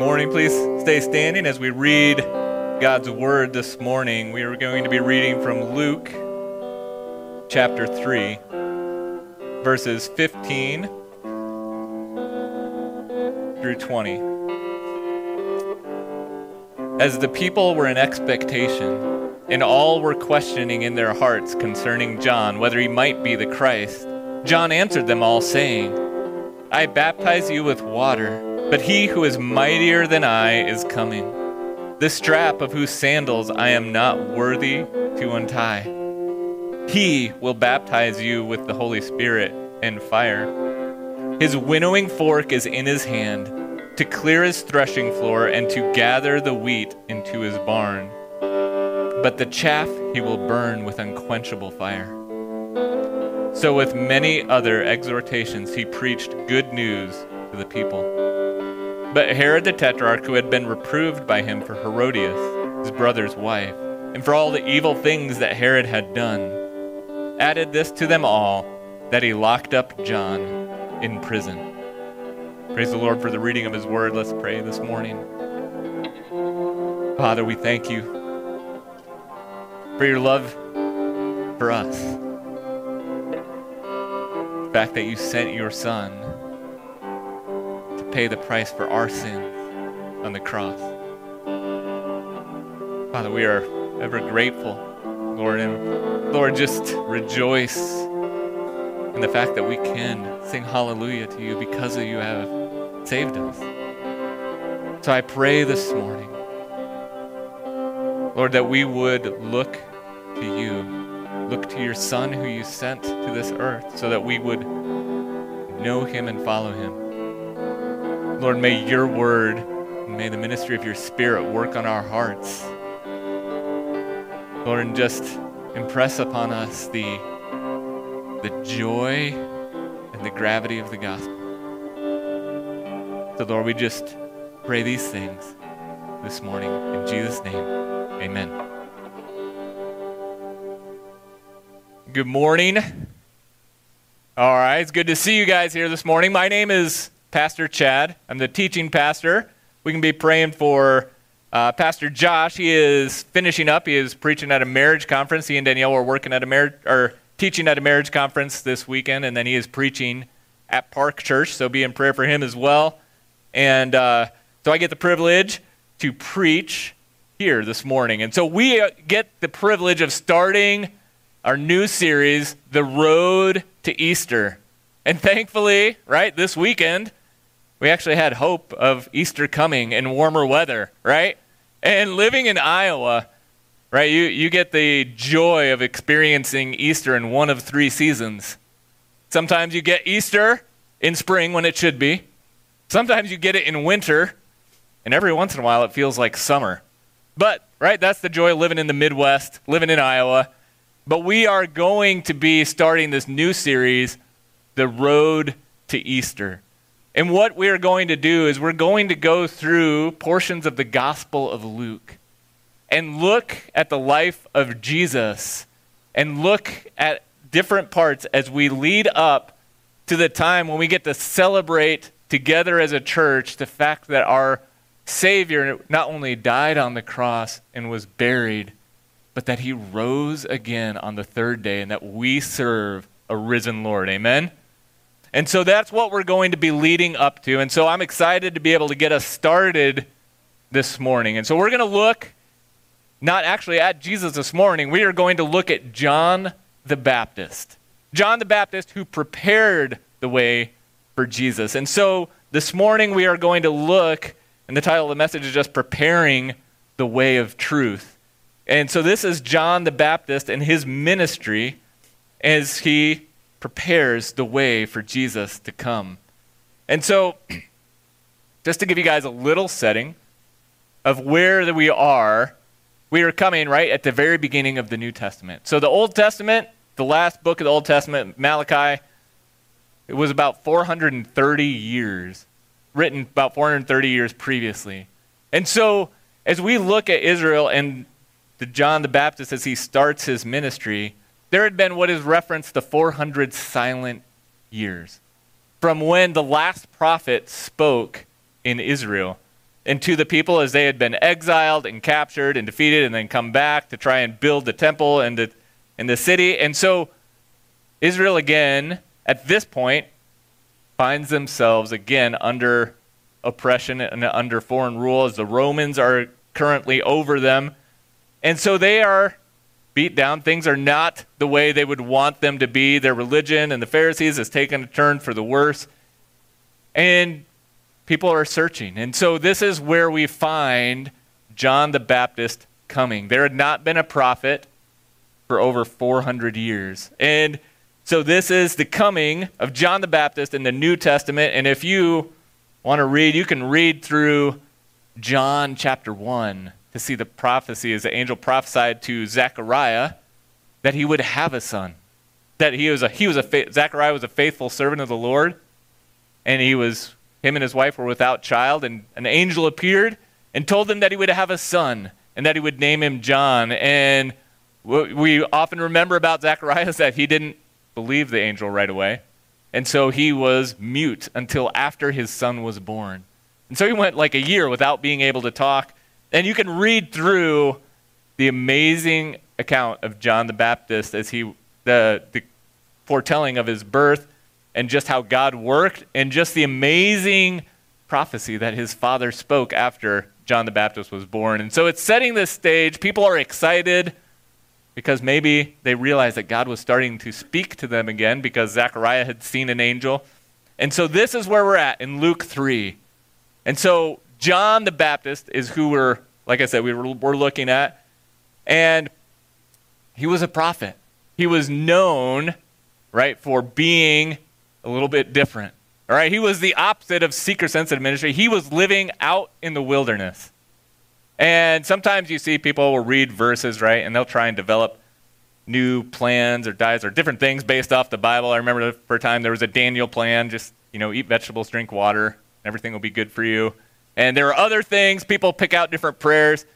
morning. Please stay standing as we read God's word this morning. We are going to be reading from Luke chapter 3, verses 15 through 20. As the people were in expectation, and all were questioning in their hearts concerning John whether he might be the Christ, John answered them all, saying, I baptize you with water. But he who is mightier than I is coming, the strap of whose sandals I am not worthy to untie. He will baptize you with the Holy Spirit and fire. His winnowing fork is in his hand to clear his threshing floor and to gather the wheat into his barn. But the chaff he will burn with unquenchable fire. So, with many other exhortations, he preached good news to the people. But Herod the Tetrarch, who had been reproved by him for Herodias, his brother's wife, and for all the evil things that Herod had done, added this to them all that he locked up John in prison. Praise the Lord for the reading of his word. Let's pray this morning. Father, we thank you for your love for us. The fact that you sent your son pay the price for our sins on the cross. Father, we are ever grateful, Lord, and Lord, just rejoice in the fact that we can sing hallelujah to you because of you have saved us. So I pray this morning, Lord, that we would look to you, look to your Son who you sent to this earth, so that we would know him and follow him. Lord, may your word, may the ministry of your spirit work on our hearts. Lord, and just impress upon us the, the joy and the gravity of the gospel. So, Lord, we just pray these things this morning. In Jesus' name, amen. Good morning. All right, it's good to see you guys here this morning. My name is Pastor Chad. I'm the teaching pastor. We can be praying for uh, Pastor Josh. He is finishing up. He is preaching at a marriage conference. He and Danielle are working at a marriage or teaching at a marriage conference this weekend, and then he is preaching at Park Church. So be in prayer for him as well. And uh, so I get the privilege to preach here this morning. And so we uh, get the privilege of starting our new series, The Road to Easter. And thankfully, right, this weekend, we actually had hope of Easter coming and warmer weather, right? And living in Iowa, right, you, you get the joy of experiencing Easter in one of three seasons. Sometimes you get Easter in spring when it should be, sometimes you get it in winter, and every once in a while it feels like summer. But, right, that's the joy of living in the Midwest, living in Iowa. But we are going to be starting this new series, The Road to Easter. And what we're going to do is we're going to go through portions of the Gospel of Luke and look at the life of Jesus and look at different parts as we lead up to the time when we get to celebrate together as a church the fact that our Savior not only died on the cross and was buried, but that he rose again on the third day and that we serve a risen Lord. Amen? And so that's what we're going to be leading up to. And so I'm excited to be able to get us started this morning. And so we're going to look not actually at Jesus this morning, we are going to look at John the Baptist. John the Baptist who prepared the way for Jesus. And so this morning we are going to look, and the title of the message is just Preparing the Way of Truth. And so this is John the Baptist and his ministry as he prepares the way for Jesus to come. And so, just to give you guys a little setting of where we are, we are coming right at the very beginning of the New Testament. So, the Old Testament, the last book of the Old Testament, Malachi, it was about 430 years, written about 430 years previously. And so, as we look at Israel and the John the Baptist as he starts his ministry, there had been what is referenced the 400 silent years from when the last prophet spoke in Israel. and to the people as they had been exiled and captured and defeated and then come back to try and build the temple and the, and the city. And so Israel again, at this point, finds themselves again under oppression and under foreign rule as the Romans are currently over them. And so they are beat down. Things are not the way they would want them to be. Their religion and the Pharisees has taken a turn for the worse. And people are searching. And so this is where we find John the Baptist coming. There had not been a prophet for over 400 years. And so this is the coming of John the Baptist in the New Testament. And if you want to read, you can read through John chapter 1 to see the prophecy as the angel prophesied to Zechariah that he would have a son. That he was a he was a Zechariah was a faithful servant of the Lord, and he was him and his wife were without child, and an angel appeared and told them that he would have a son and that he would name him John. And what we often remember about Zechariah is that he didn't believe the angel right away, and so he was mute until after his son was born. And so he went like a year without being able to talk. And you can read through the amazing account of John the Baptist as he, the, the foretelling of his birth and just how God worked and just the amazing prophecy that his father spoke after John the Baptist was born. And so it's setting this stage. People are excited because maybe they realize that God was starting to speak to them again because Zechariah had seen an angel. And so this is where we're at in Luke 3. And so John the Baptist is who we're, like I said, we were, we're looking at. And he was a prophet. He was known, right, for being a little bit different. All right, he was the opposite of seeker sensitive ministry. He was living out in the wilderness. And sometimes you see people will read verses, right, and they'll try and develop new plans or diets or different things based off the Bible. I remember for a time there was a Daniel plan, just, you know, eat vegetables, drink water, everything will be good for you. And there are other things, people pick out different prayers.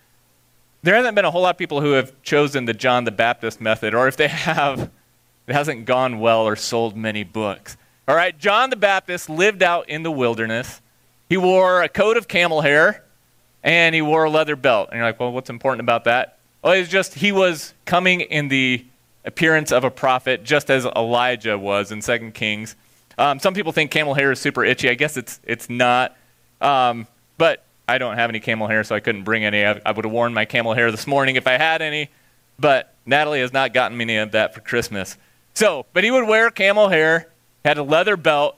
There hasn't been a whole lot of people who have chosen the John the Baptist method, or if they have, it hasn't gone well or sold many books. All right, John the Baptist lived out in the wilderness. He wore a coat of camel hair and he wore a leather belt. And you're like, well, what's important about that? Well, it's just he was coming in the appearance of a prophet, just as Elijah was in 2 Kings. Um, some people think camel hair is super itchy. I guess it's, it's not. Um, but I don't have any camel hair, so I couldn't bring any. I, I would have worn my camel hair this morning if I had any. But Natalie has not gotten me any of that for Christmas. So, but he would wear camel hair had a leather belt.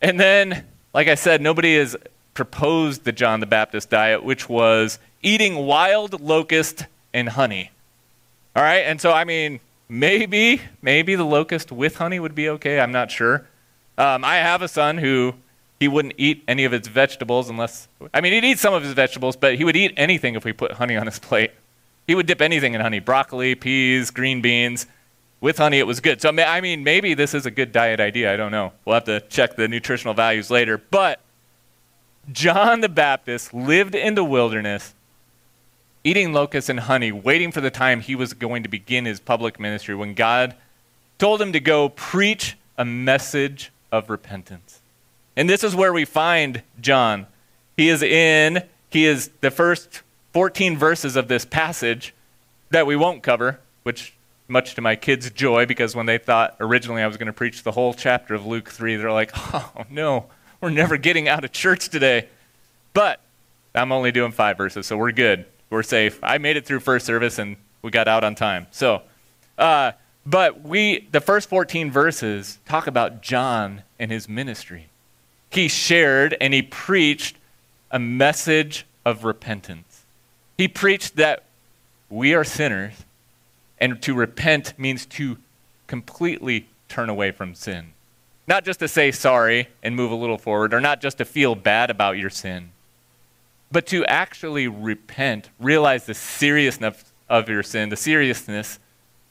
And then, like I said, nobody has proposed the John the Baptist diet, which was eating wild locust and honey. All right, and so I mean, maybe maybe the locust with honey would be okay. I'm not sure. Um, I have a son who he wouldn't eat any of his vegetables unless I mean he'd eat some of his vegetables, but he would eat anything if we put honey on his plate. He would dip anything in honey: broccoli, peas, green beans with honey, it was good. So, I mean, maybe this is a good diet idea. I don't know. We'll have to check the nutritional values later. But John the Baptist lived in the wilderness, eating locusts and honey, waiting for the time he was going to begin his public ministry when God told him to go preach a message of repentance. And this is where we find John. He is in, he is the first 14 verses of this passage that we won't cover, which much to my kids' joy, because when they thought originally I was going to preach the whole chapter of Luke 3, they're like, oh no, we're never getting out of church today. But I'm only doing five verses, so we're good. We're safe. I made it through first service and we got out on time. So, uh, but we, the first 14 verses talk about John and his ministry. He shared and he preached a message of repentance. He preached that we are sinners and to repent means to completely turn away from sin. Not just to say sorry and move a little forward, or not just to feel bad about your sin, but to actually repent, realize the seriousness of your sin, the seriousness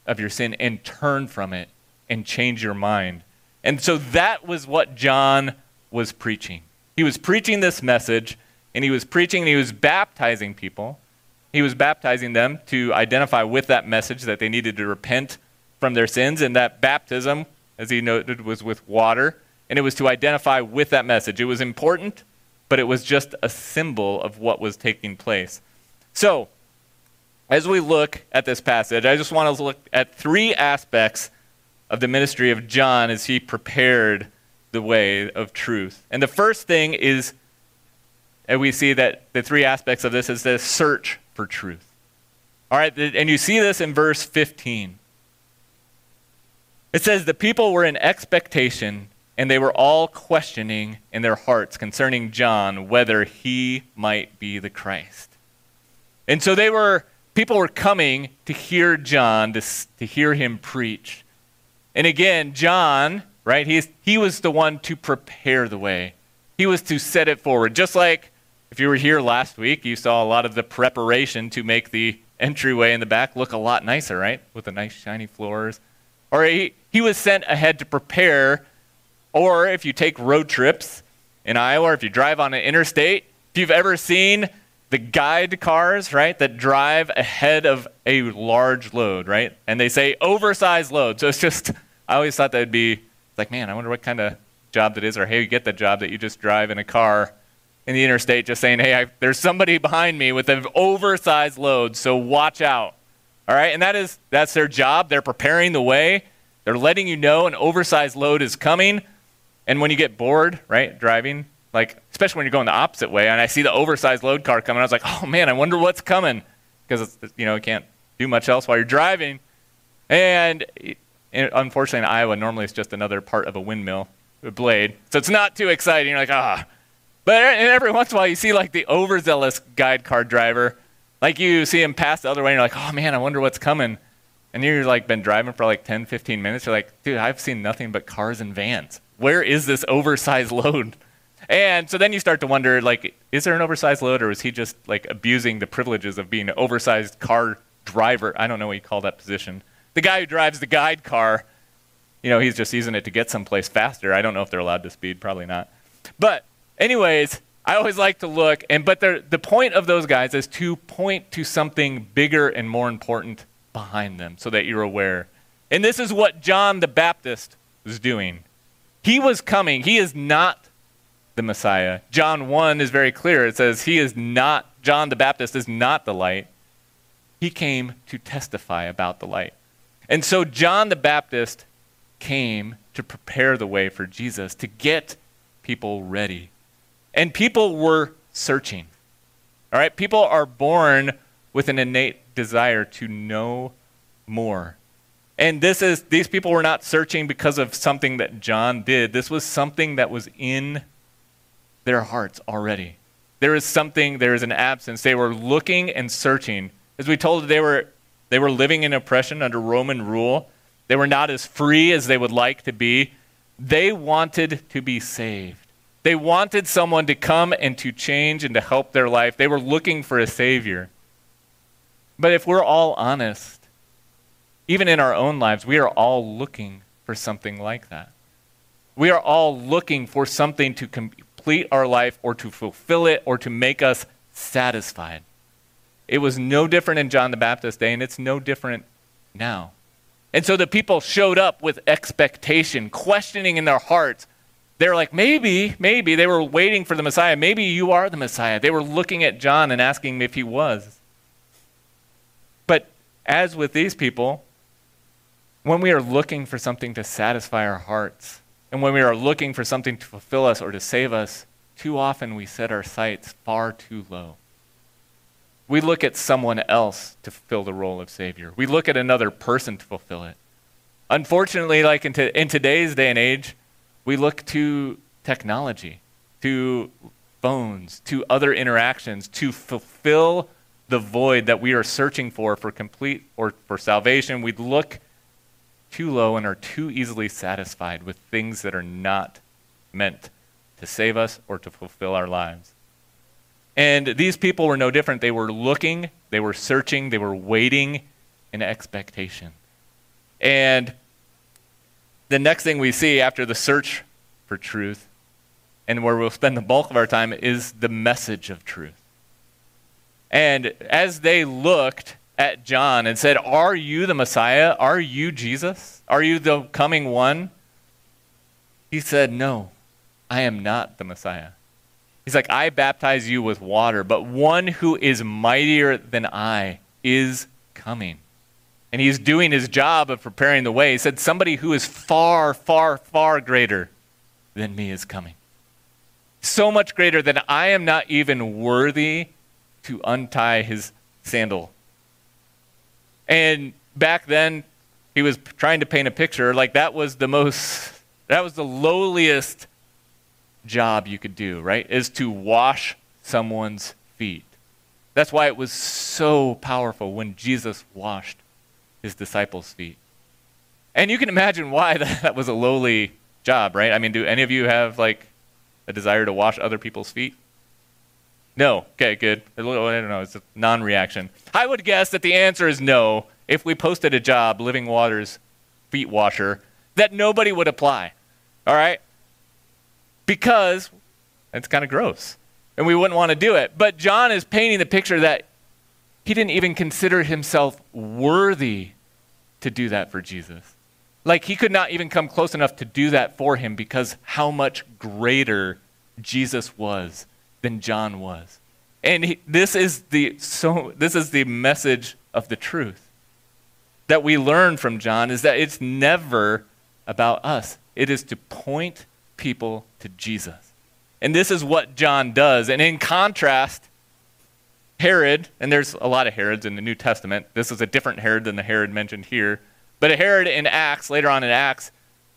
of your sin, and turn from it and change your mind. And so that was what John was preaching. He was preaching this message, and he was preaching and he was baptizing people he was baptizing them to identify with that message that they needed to repent from their sins. And that baptism, as he noted, was with water. And it was to identify with that message. It was important but it was just a symbol of what was taking place. So, as we look at this passage, I just want to look at three aspects of the ministry of John as he prepared the way of truth. And the first thing is, and we see that the three aspects of this is the search for truth. All right, and you see this in verse 15. It says, The people were in expectation, and they were all questioning in their hearts concerning John whether he might be the Christ. And so they were, people were coming to hear John, to, to hear him preach. And again, John, right, he's, he was the one to prepare the way, he was to set it forward. Just like if you were here last week, you saw a lot of the preparation to make the entryway in the back look a lot nicer, right? With the nice shiny floors. Or he, he was sent ahead to prepare. Or if you take road trips in Iowa, if you drive on an interstate, if you've ever seen the guide cars, right, that drive ahead of a large load, right? And they say oversized load. So it's just, I always thought that would be like, man, I wonder what kind of job that is. Or hey, you get the job that you just drive in a car in the interstate just saying, hey, I, there's somebody behind me with an oversized load, so watch out. All right, and that is that's their job. They're preparing the way. They're letting you know an oversized load is coming. And when you get bored, right, driving, like especially when you're going the opposite way, and I see the oversized load car coming, I was like, oh man, I wonder what's coming, because you know you can't do much else while you're driving. And, and unfortunately, in Iowa, normally it's just another part of a windmill, a blade, so it's not too exciting. You're like, ah, but every once in a while, you see like the overzealous guide car driver. Like you see him pass the other way, and you're like, oh man, I wonder what's coming. And you've like been driving for like 10, 15 minutes. You're like, dude, I've seen nothing but cars and vans. Where is this oversized load? And so then you start to wonder, like, is there an oversized load, or is he just like abusing the privileges of being an oversized car driver? I don't know what you call that position. The guy who drives the guide car, you know, he's just using it to get someplace faster. I don't know if they're allowed to speed, probably not. But Anyways, I always like to look, and but the point of those guys is to point to something bigger and more important behind them so that you're aware. And this is what John the Baptist was doing. He was coming. He is not the Messiah. John 1 is very clear. It says, He is not, John the Baptist is not the light. He came to testify about the light. And so John the Baptist came to prepare the way for Jesus, to get people ready and people were searching. All right? People are born with an innate desire to know more. And this is these people were not searching because of something that John did. This was something that was in their hearts already. There is something, there is an absence. They were looking and searching. As we told, they were they were living in oppression under Roman rule. They were not as free as they would like to be. They wanted to be saved. They wanted someone to come and to change and to help their life. They were looking for a Savior. But if we're all honest, even in our own lives, we are all looking for something like that. We are all looking for something to complete our life or to fulfill it or to make us satisfied. It was no different in John the Baptist's day, and it's no different now. And so the people showed up with expectation, questioning in their hearts they're like, maybe, maybe. They were waiting for the Messiah. Maybe you are the Messiah. They were looking at John and asking him if he was. But as with these people, when we are looking for something to satisfy our hearts, and when we are looking for something to fulfill us or to save us, too often we set our sights far too low. We look at someone else to fulfill the role of Savior. We look at another person to fulfill it. Unfortunately, like in, in today's day and age, we look to technology, to phones, to other interactions to fulfill the void that we are searching for for complete or for salvation. We look too low and are too easily satisfied with things that are not meant to save us or to fulfill our lives. And these people were no different. They were looking, they were searching, they were waiting in expectation. And the next thing we see after the search for truth, and where we'll spend the bulk of our time, is the message of truth. And as they looked at John and said, Are you the Messiah? Are you Jesus? Are you the coming one? He said, No, I am not the Messiah. He's like, I baptize you with water, but one who is mightier than I is coming. And he's doing his job of preparing the way. He said, Somebody who is far, far, far greater than me is coming. So much greater that I am not even worthy to untie his sandal. And back then, he was trying to paint a picture like that was the most, that was the lowliest job you could do, right? Is to wash someone's feet. That's why it was so powerful when Jesus washed his disciples' feet. And you can imagine why that was a lowly job, right? I mean, do any of you have like a desire to wash other people's feet? No. Okay, good. I don't know. It's a non reaction. I would guess that the answer is no if we posted a job, Living Waters feet washer, that nobody would apply. All right? Because it's kind of gross. And we wouldn't want to do it. But John is painting the picture that he didn't even consider himself worthy to do that for Jesus. Like he could not even come close enough to do that for him because how much greater Jesus was than John was. And he, this is the so this is the message of the truth that we learn from John is that it's never about us. It is to point people to Jesus. And this is what John does. And in contrast, Herod, and there's a lot of Herods in the New Testament. This is a different Herod than the Herod mentioned here. But a Herod in Acts, later on in Acts,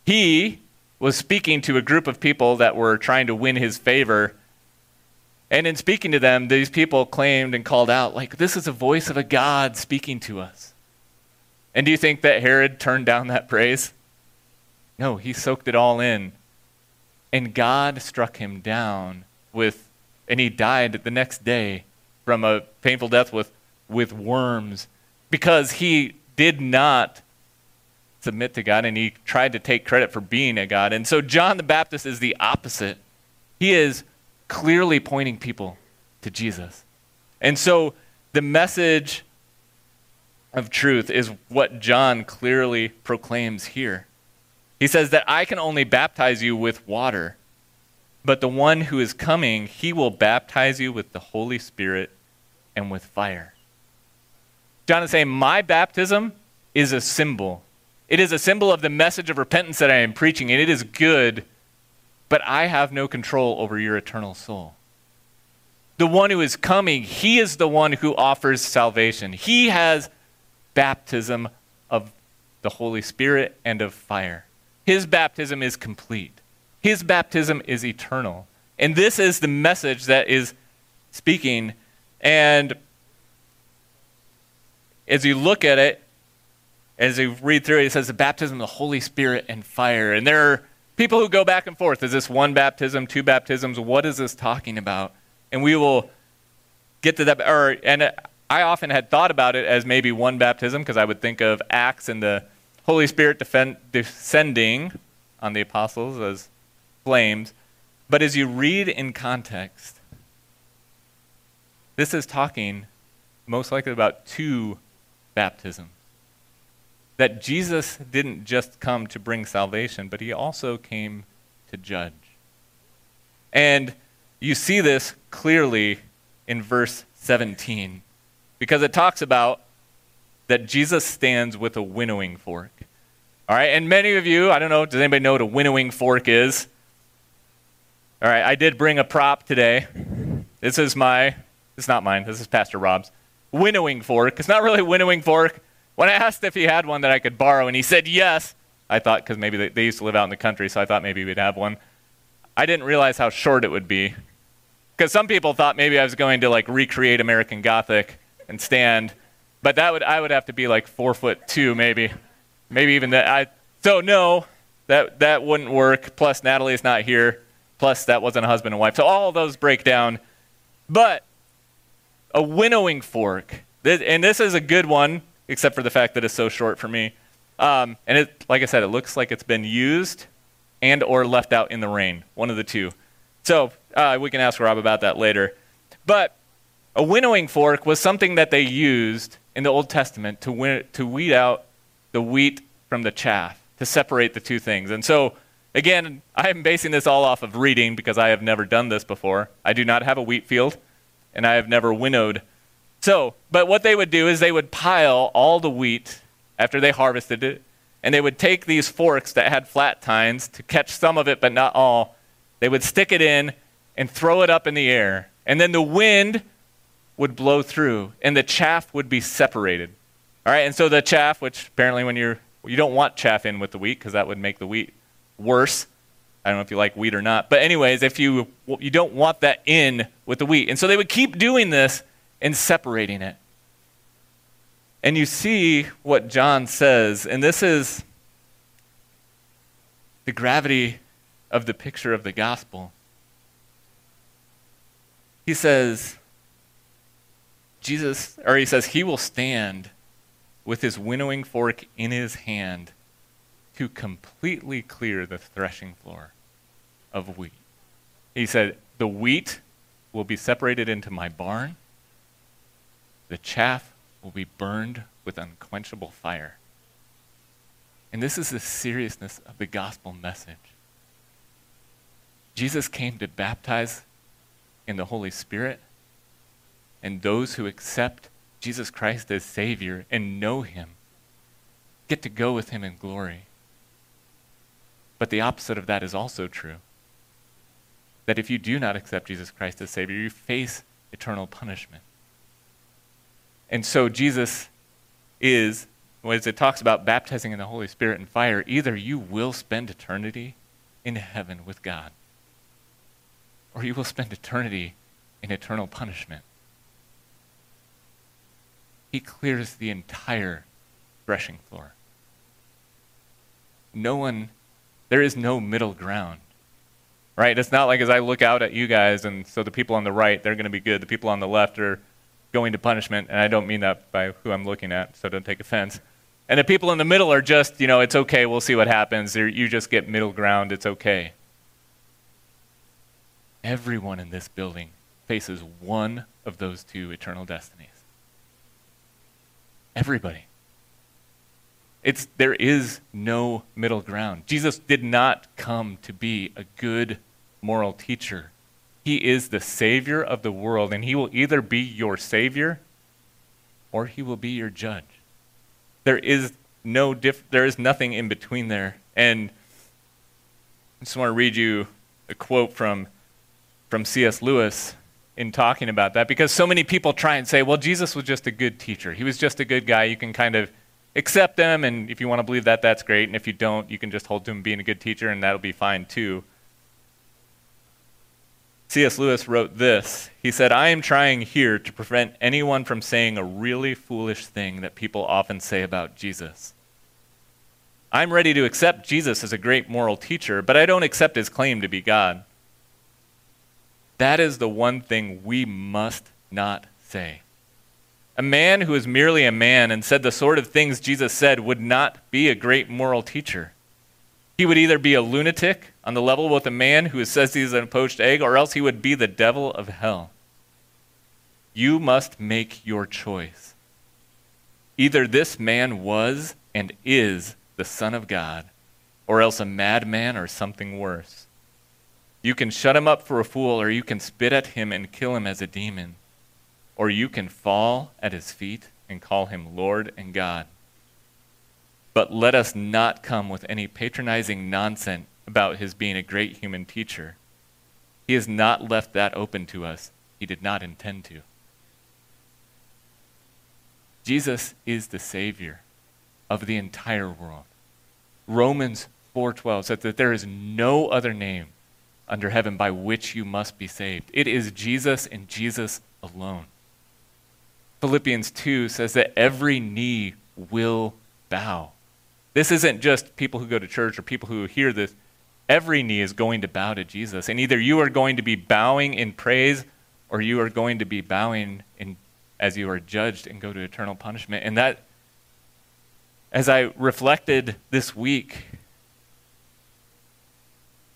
he was speaking to a group of people that were trying to win his favor. And in speaking to them, these people claimed and called out, like, this is a voice of a God speaking to us. And do you think that Herod turned down that praise? No, he soaked it all in. And God struck him down with, and he died the next day from a painful death with, with worms because he did not submit to God and he tried to take credit for being a God. And so John the Baptist is the opposite. He is clearly pointing people to Jesus. And so the message of truth is what John clearly proclaims here. He says that I can only baptize you with water, but the one who is coming, he will baptize you with the Holy Spirit and with fire. John is saying, My baptism is a symbol. It is a symbol of the message of repentance that I am preaching, and it is good, but I have no control over your eternal soul. The one who is coming, he is the one who offers salvation. He has baptism of the Holy Spirit and of fire. His baptism is complete, His baptism is eternal. And this is the message that is speaking. And as you look at it, as you read through it, it says the baptism of the Holy Spirit and fire. And there are people who go back and forth. Is this one baptism, two baptisms? What is this talking about? And we will get to that. Or, and I often had thought about it as maybe one baptism because I would think of Acts and the Holy Spirit defend, descending on the apostles as flames. But as you read in context, this is talking most likely about two baptisms. That Jesus didn't just come to bring salvation, but he also came to judge. And you see this clearly in verse 17 because it talks about that Jesus stands with a winnowing fork. All right, and many of you, I don't know, does anybody know what a winnowing fork is? All right, I did bring a prop today. This is my, it's not mine, this is Pastor Rob's winnowing fork. It's not really a winnowing fork. When I asked if he had one that I could borrow, and he said yes, I thought, because maybe they, they used to live out in the country, so I thought maybe we'd have one. I didn't realize how short it would be. Because some people thought maybe I was going to like recreate American Gothic and stand. But that would I would have to be like four foot two, maybe, maybe even that. I so no, that that wouldn't work. Plus Natalie's not here. Plus that wasn't a husband and wife. So all those break down. But a winnowing fork, and this is a good one, except for the fact that it's so short for me. Um, and it, like I said, it looks like it's been used and or left out in the rain, one of the two. So uh, we can ask Rob about that later. But a winnowing fork was something that they used in the Old Testament to, win, to weed out the wheat from the chaff, to separate the two things. And so Again, I am basing this all off of reading because I have never done this before. I do not have a wheat field, and I have never winnowed. So, but what they would do is they would pile all the wheat after they harvested it, and they would take these forks that had flat tines to catch some of it, but not all. They would stick it in and throw it up in the air. And then the wind would blow through, and the chaff would be separated. All right, and so the chaff, which apparently when you're you don't want chaff in with the wheat because that would make the wheat worse. I don't know if you like wheat or not, but anyways, if you you don't want that in with the wheat, and so they would keep doing this and separating it. And you see what John says, and this is the gravity of the picture of the gospel. He says, Jesus, or he says, he will stand with his winnowing fork in his hand to completely clear the threshing floor of wheat. He said, The wheat will be separated into my barn, the chaff will be burned with unquenchable fire. And this is the seriousness of the gospel message. Jesus came to baptize in the Holy Spirit, and those who accept Jesus Christ as Savior and know Him get to go with Him in glory. But the opposite of that is also true. That if you do not accept Jesus Christ as Savior, you face eternal punishment. And so Jesus is, as it talks about baptizing in the Holy Spirit and fire, either you will spend eternity in heaven with God, or you will spend eternity in eternal punishment. He clears the entire threshing floor. No one, there is no middle ground. Right? It's not like as I look out at you guys, and so the people on the right, they're going to be good. The people on the left are going to punishment, and I don't mean that by who I'm looking at, so don't take offense. And the people in the middle are just, you know, it's okay, we'll see what happens. You just get middle ground, it's okay. Everyone in this building faces one of those two eternal destinies. Everybody. It's, there is no middle ground. Jesus did not come to be a good moral teacher. He is the Savior of the world, and He will either be your Savior or He will be your judge. There is no diff- there is nothing in between there. And I just want to read you a quote from, from C.S. Lewis in talking about that because so many people try and say, well, Jesus was just a good teacher. He was just a good guy. You can kind of accept him, and if you want to believe that, that's great. And if you don't, you can just hold to him being a good teacher, and that'll be fine too. C.S. Lewis wrote this. He said, I am trying here to prevent anyone from saying a really foolish thing that people often say about Jesus. I'm ready to accept Jesus as a great moral teacher, but I don't accept his claim to be God. That is the one thing we must not say. A man who is merely a man and said the sort of things Jesus said would not be a great moral teacher. He would either be a lunatic on the level with a man who says he's an poached egg, or else he would be the devil of hell. You must make your choice. Either this man was and is the Son of God, or else a madman or something worse. You can shut him up for a fool, or you can spit at him and kill him as a demon, or you can fall at his feet and call him Lord and God. But let us not come with any patronizing nonsense about his being a great human teacher. He has not left that open to us. He did not intend to. Jesus is the Savior of the entire world. Romans 4:12 says that there is no other name under heaven by which you must be saved. It is Jesus and Jesus alone. Philippians 2 says that every knee will bow this isn't just people who go to church or people who hear this. Every knee is going to bow to Jesus. And either you are going to be bowing in praise or you are going to be bowing in, as you are judged and go to eternal punishment. And that, as I reflected this week,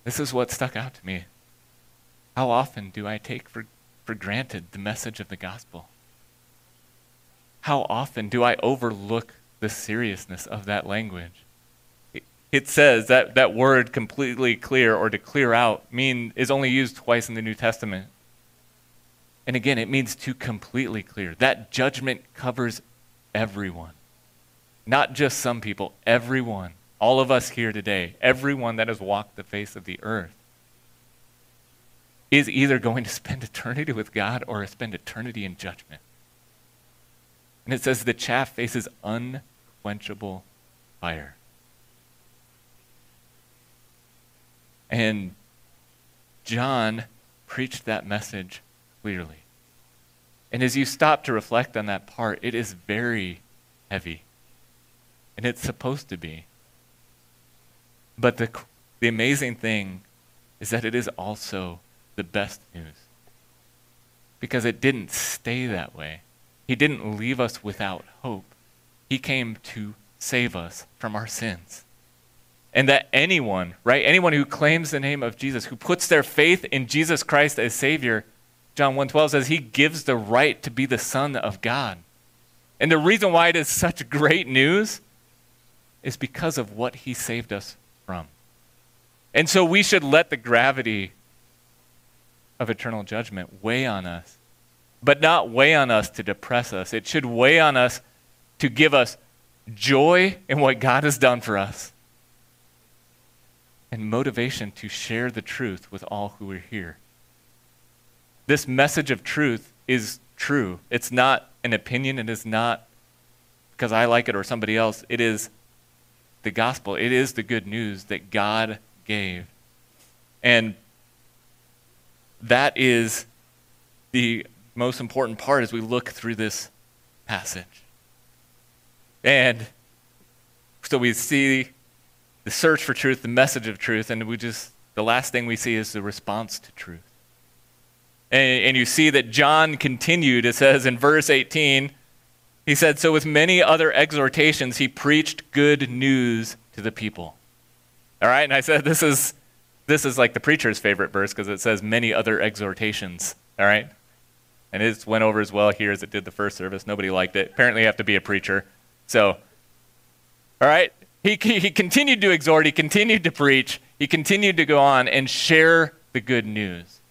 this is what stuck out to me. How often do I take for, for granted the message of the gospel? How often do I overlook the seriousness of that language. it says that that word completely clear or to clear out mean is only used twice in the New Testament. And again, it means to completely clear. That judgment covers everyone. Not just some people, everyone. All of us here today, everyone that has walked the face of the earth is either going to spend eternity with God or spend eternity in judgment. And it says the chaff faces unquenchable fire. And John preached that message clearly. And as you stop to reflect on that part, it is very heavy. And it's supposed to be. But the, the amazing thing is that it is also the best news. Because it didn't stay that way. He didn't leave us without hope. He came to save us from our sins. And that anyone, right, anyone who claims the name of Jesus, who puts their faith in Jesus Christ as Savior, John 1:12 says he gives the right to be the son of God. And the reason why it is such great news is because of what he saved us from. And so we should let the gravity of eternal judgment weigh on us, but not weigh on us to depress us. It should weigh on us to give us joy in what God has done for us and motivation to share the truth with all who are here. This message of truth is true. It's not an opinion, it is not because I like it or somebody else. It is the gospel, it is the good news that God gave. And that is the most important part as we look through this passage. And so we see the search for truth, the message of truth, and we just, the last thing we see is the response to truth. And, and you see that John continued, it says in verse 18, he said, So with many other exhortations, he preached good news to the people. All right, and I said, This is, this is like the preacher's favorite verse because it says many other exhortations. All right? And it went over as well here as it did the first service. Nobody liked it. Apparently, you have to be a preacher. So, all right, he, he continued to exhort, he continued to preach, he continued to go on and share the good news.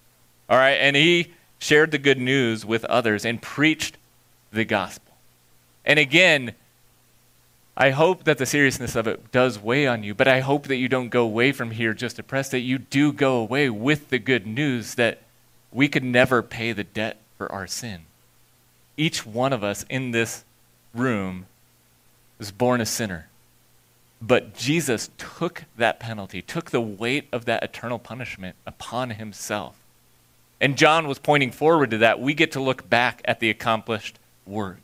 All right, and he shared the good news with others and preached the gospel. And again, I hope that the seriousness of it does weigh on you, but I hope that you don't go away from here just depressed, that you do go away with the good news that we could never pay the debt for our sin. Each one of us in this room was born a sinner. But Jesus took that penalty, took the weight of that eternal punishment upon himself. And John was pointing forward to that. We get to look back at the accomplished work.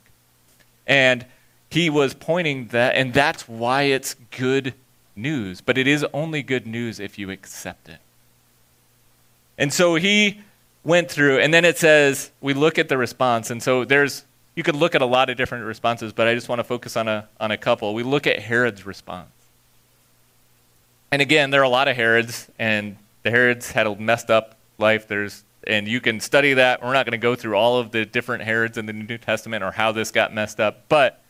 And he was pointing that, and that's why it's good news. But it is only good news if you accept it. And so he went through, and then it says, we look at the response. And so there's you could look at a lot of different responses, but I just want to focus on a, on a couple. We look at Herod's response. And again, there are a lot of Herods, and the Herods had a messed up life. There's, and you can study that. We're not going to go through all of the different Herods in the New Testament or how this got messed up. But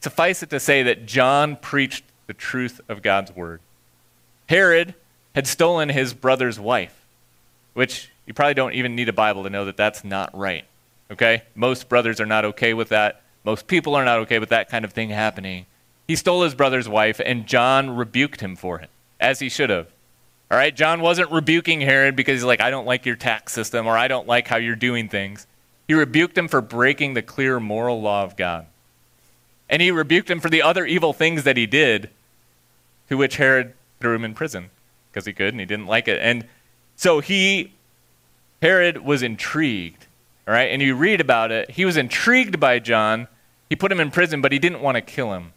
suffice it to say that John preached the truth of God's word. Herod had stolen his brother's wife, which you probably don't even need a Bible to know that that's not right. Okay? Most brothers are not okay with that. Most people are not okay with that kind of thing happening. He stole his brother's wife, and John rebuked him for it, as he should have. All right? John wasn't rebuking Herod because he's like, I don't like your tax system or I don't like how you're doing things. He rebuked him for breaking the clear moral law of God. And he rebuked him for the other evil things that he did, to which Herod threw him in prison because he could and he didn't like it. And so he, Herod was intrigued all right, and you read about it. He was intrigued by John. He put him in prison, but he didn't want to kill him.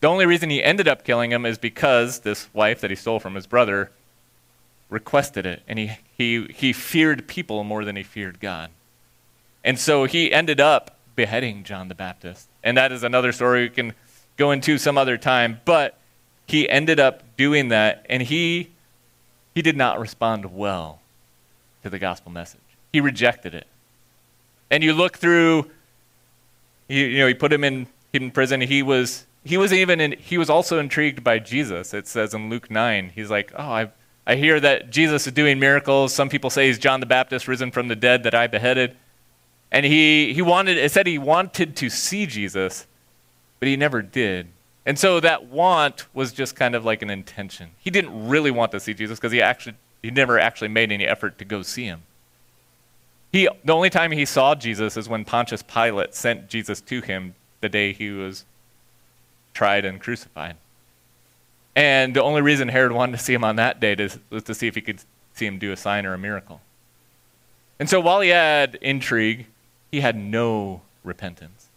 The only reason he ended up killing him is because this wife that he stole from his brother requested it, and he, he, he feared people more than he feared God. And so he ended up beheading John the Baptist. And that is another story we can go into some other time. But he ended up doing that, and he, he did not respond well to the gospel message. He rejected it. And you look through, you, you know, he put him in, in prison. He was, he was even in, he was also intrigued by Jesus. It says in Luke 9, he's like, "Oh, I I hear that Jesus is doing miracles. Some people say he's John the Baptist risen from the dead that I beheaded." And he he wanted it said he wanted to see Jesus, but he never did. And so that want was just kind of like an intention. He didn't really want to see Jesus because he actually he never actually made any effort to go see him. He, the only time he saw Jesus is when Pontius Pilate sent Jesus to him the day he was tried and crucified. And the only reason Herod wanted to see him on that day was to see if he could see him do a sign or a miracle. And so while he had intrigue, he had no repentance.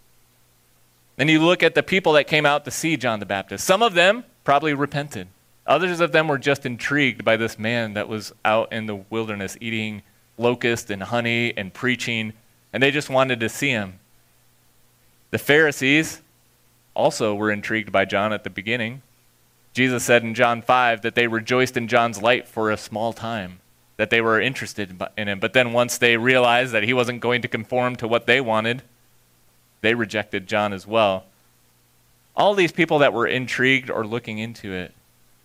And you look at the people that came out to see John the Baptist. Some of them probably repented. Others of them were just intrigued by this man that was out in the wilderness eating locusts and honey and preaching, and they just wanted to see him. The Pharisees also were intrigued by John at the beginning. Jesus said in John 5 that they rejoiced in John's light for a small time, that they were interested in him. But then once they realized that he wasn't going to conform to what they wanted, they rejected John as well. All these people that were intrigued or looking into it,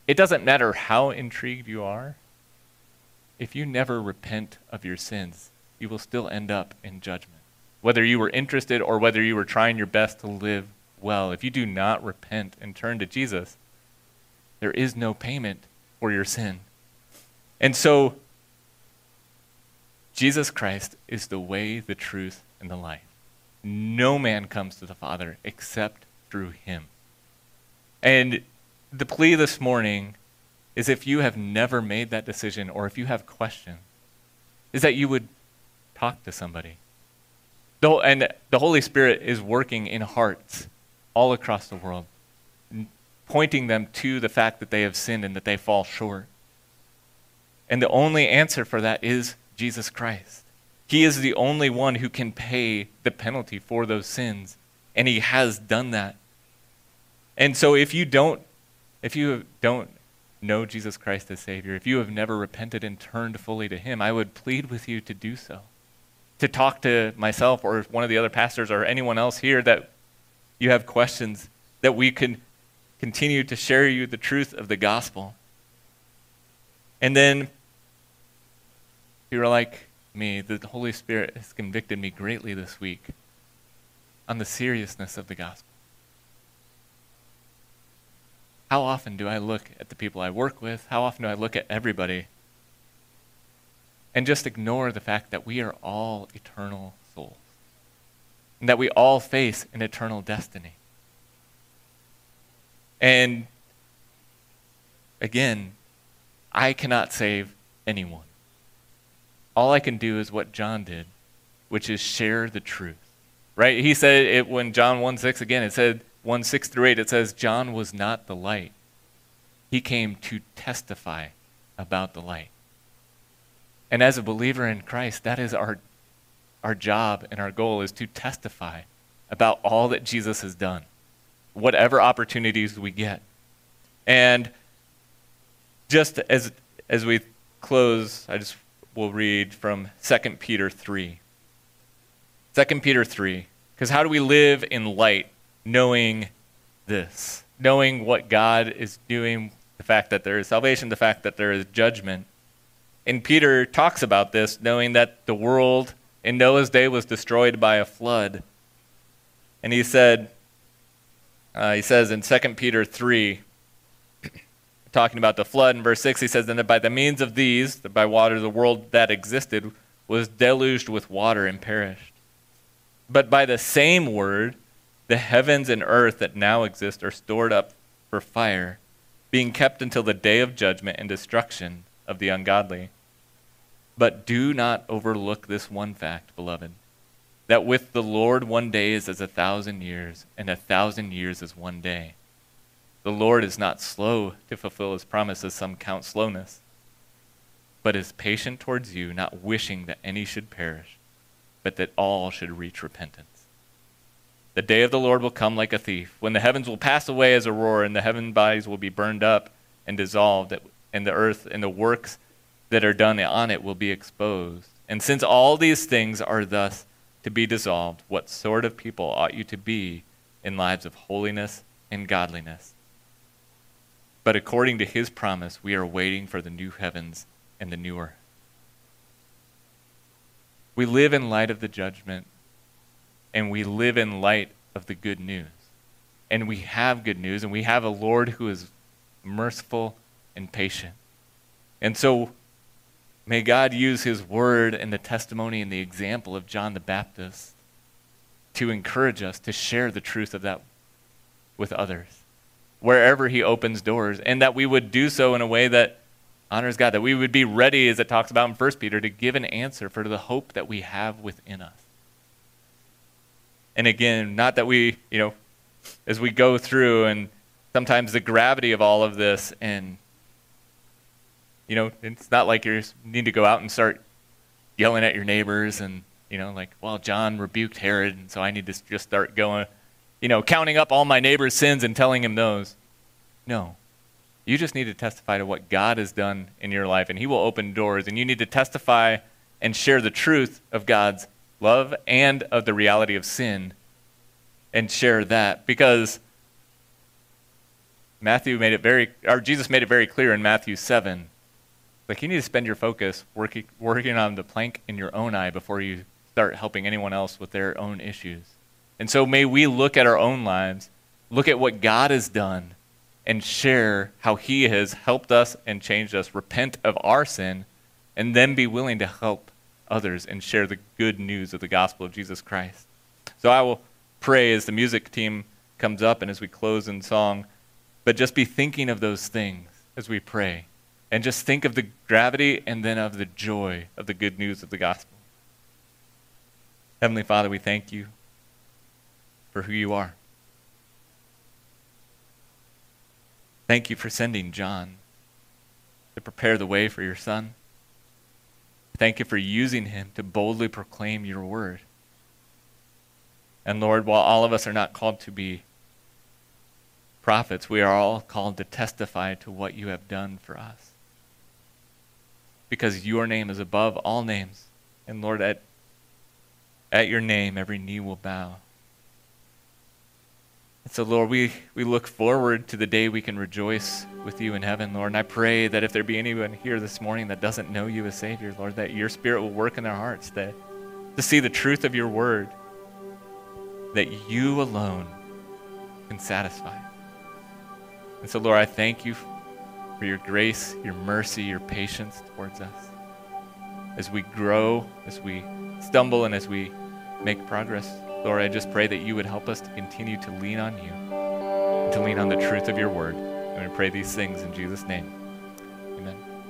it doesn't matter how intrigued you are, if you never repent of your sins, you will still end up in judgment. Whether you were interested or whether you were trying your best to live well, if you do not repent and turn to Jesus, there is no payment for your sin. And so, Jesus Christ is the way, the truth, and the life. No man comes to the Father except through him. And the plea this morning is if you have never made that decision or if you have questions, is that you would talk to somebody. The, and the Holy Spirit is working in hearts all across the world, pointing them to the fact that they have sinned and that they fall short. And the only answer for that is Jesus Christ. He is the only one who can pay the penalty for those sins, and he has done that. And so if you don't if you don't know Jesus Christ as Savior, if you have never repented and turned fully to Him, I would plead with you to do so. To talk to myself or one of the other pastors or anyone else here that you have questions, that we can continue to share you the truth of the gospel. And then, you're like me, the Holy Spirit has convicted me greatly this week on the seriousness of the gospel. How often do I look at the people I work with? How often do I look at everybody and just ignore the fact that we are all eternal souls and that we all face an eternal destiny? And again, I cannot save anyone. All I can do is what John did, which is share the truth. Right? He said it when John 1 6 again, it said, 1 6 through 8, it says, John was not the light. He came to testify about the light. And as a believer in Christ, that is our, our job and our goal is to testify about all that Jesus has done, whatever opportunities we get. And just as, as we close, I just will read from 2 Peter 3. 2 Peter 3. Because how do we live in light knowing this, knowing what God is doing, the fact that there is salvation, the fact that there is judgment. And Peter talks about this, knowing that the world in Noah's day was destroyed by a flood. And he said, uh, he says in 2 Peter 3, talking about the flood in verse 6, he says, that by the means of these, by water, the world that existed was deluged with water and perished. But by the same word, the heavens and earth that now exist are stored up for fire, being kept until the day of judgment and destruction of the ungodly. But do not overlook this one fact, beloved, that with the Lord one day is as a thousand years, and a thousand years as one day. The Lord is not slow to fulfill his promise, as some count slowness, but is patient towards you, not wishing that any should perish, but that all should reach repentance. The day of the Lord will come like a thief, when the heavens will pass away as a roar, and the heaven bodies will be burned up and dissolved, and the earth and the works that are done on it will be exposed. And since all these things are thus to be dissolved, what sort of people ought you to be in lives of holiness and godliness. But according to his promise, we are waiting for the new heavens and the new earth. We live in light of the judgment, and we live in light of the good news. And we have good news, and we have a Lord who is merciful and patient. And so, may God use his word and the testimony and the example of John the Baptist to encourage us to share the truth of that with others wherever he opens doors, and that we would do so in a way that honors God, that we would be ready, as it talks about in 1 Peter, to give an answer for the hope that we have within us. And again, not that we, you know, as we go through and sometimes the gravity of all of this and you know, it's not like you need to go out and start yelling at your neighbors and, you know, like, well, John rebuked Herod, and so I need to just start going, you know, counting up all my neighbor's sins and telling him those. No. You just need to testify to what God has done in your life, and He will open doors. And you need to testify and share the truth of God's love and of the reality of sin and share that. Because Matthew made it very, or Jesus made it very clear in Matthew 7. Like, you need to spend your focus working, working on the plank in your own eye before you start helping anyone else with their own issues. And so, may we look at our own lives, look at what God has done, and share how He has helped us and changed us, repent of our sin, and then be willing to help others and share the good news of the gospel of Jesus Christ. So I will pray as the music team comes up and as we close in song, but just be thinking of those things as we pray. And just think of the gravity and then of the joy of the good news of the gospel. Heavenly Father, we thank you for who you are. Thank you for sending John to prepare the way for your son. Thank you for using him to boldly proclaim your word. And Lord, while all of us are not called to be prophets, we are all called to testify to what you have done for us. Because your name is above all names. And Lord, at, at your name, every knee will bow and so, Lord, we, we look forward to the day we can rejoice with you in heaven, Lord. And I pray that if there be anyone here this morning that doesn't know you as Savior, Lord, that your Spirit will work in their hearts that, to see the truth of your word, that you alone can satisfy. And so, Lord, I thank you for your grace, your mercy, your patience towards us. As we grow, as we stumble, and as we make progress. Lord, I just pray that you would help us to continue to lean on you, to lean on the truth of your word. And we pray these things in Jesus' name.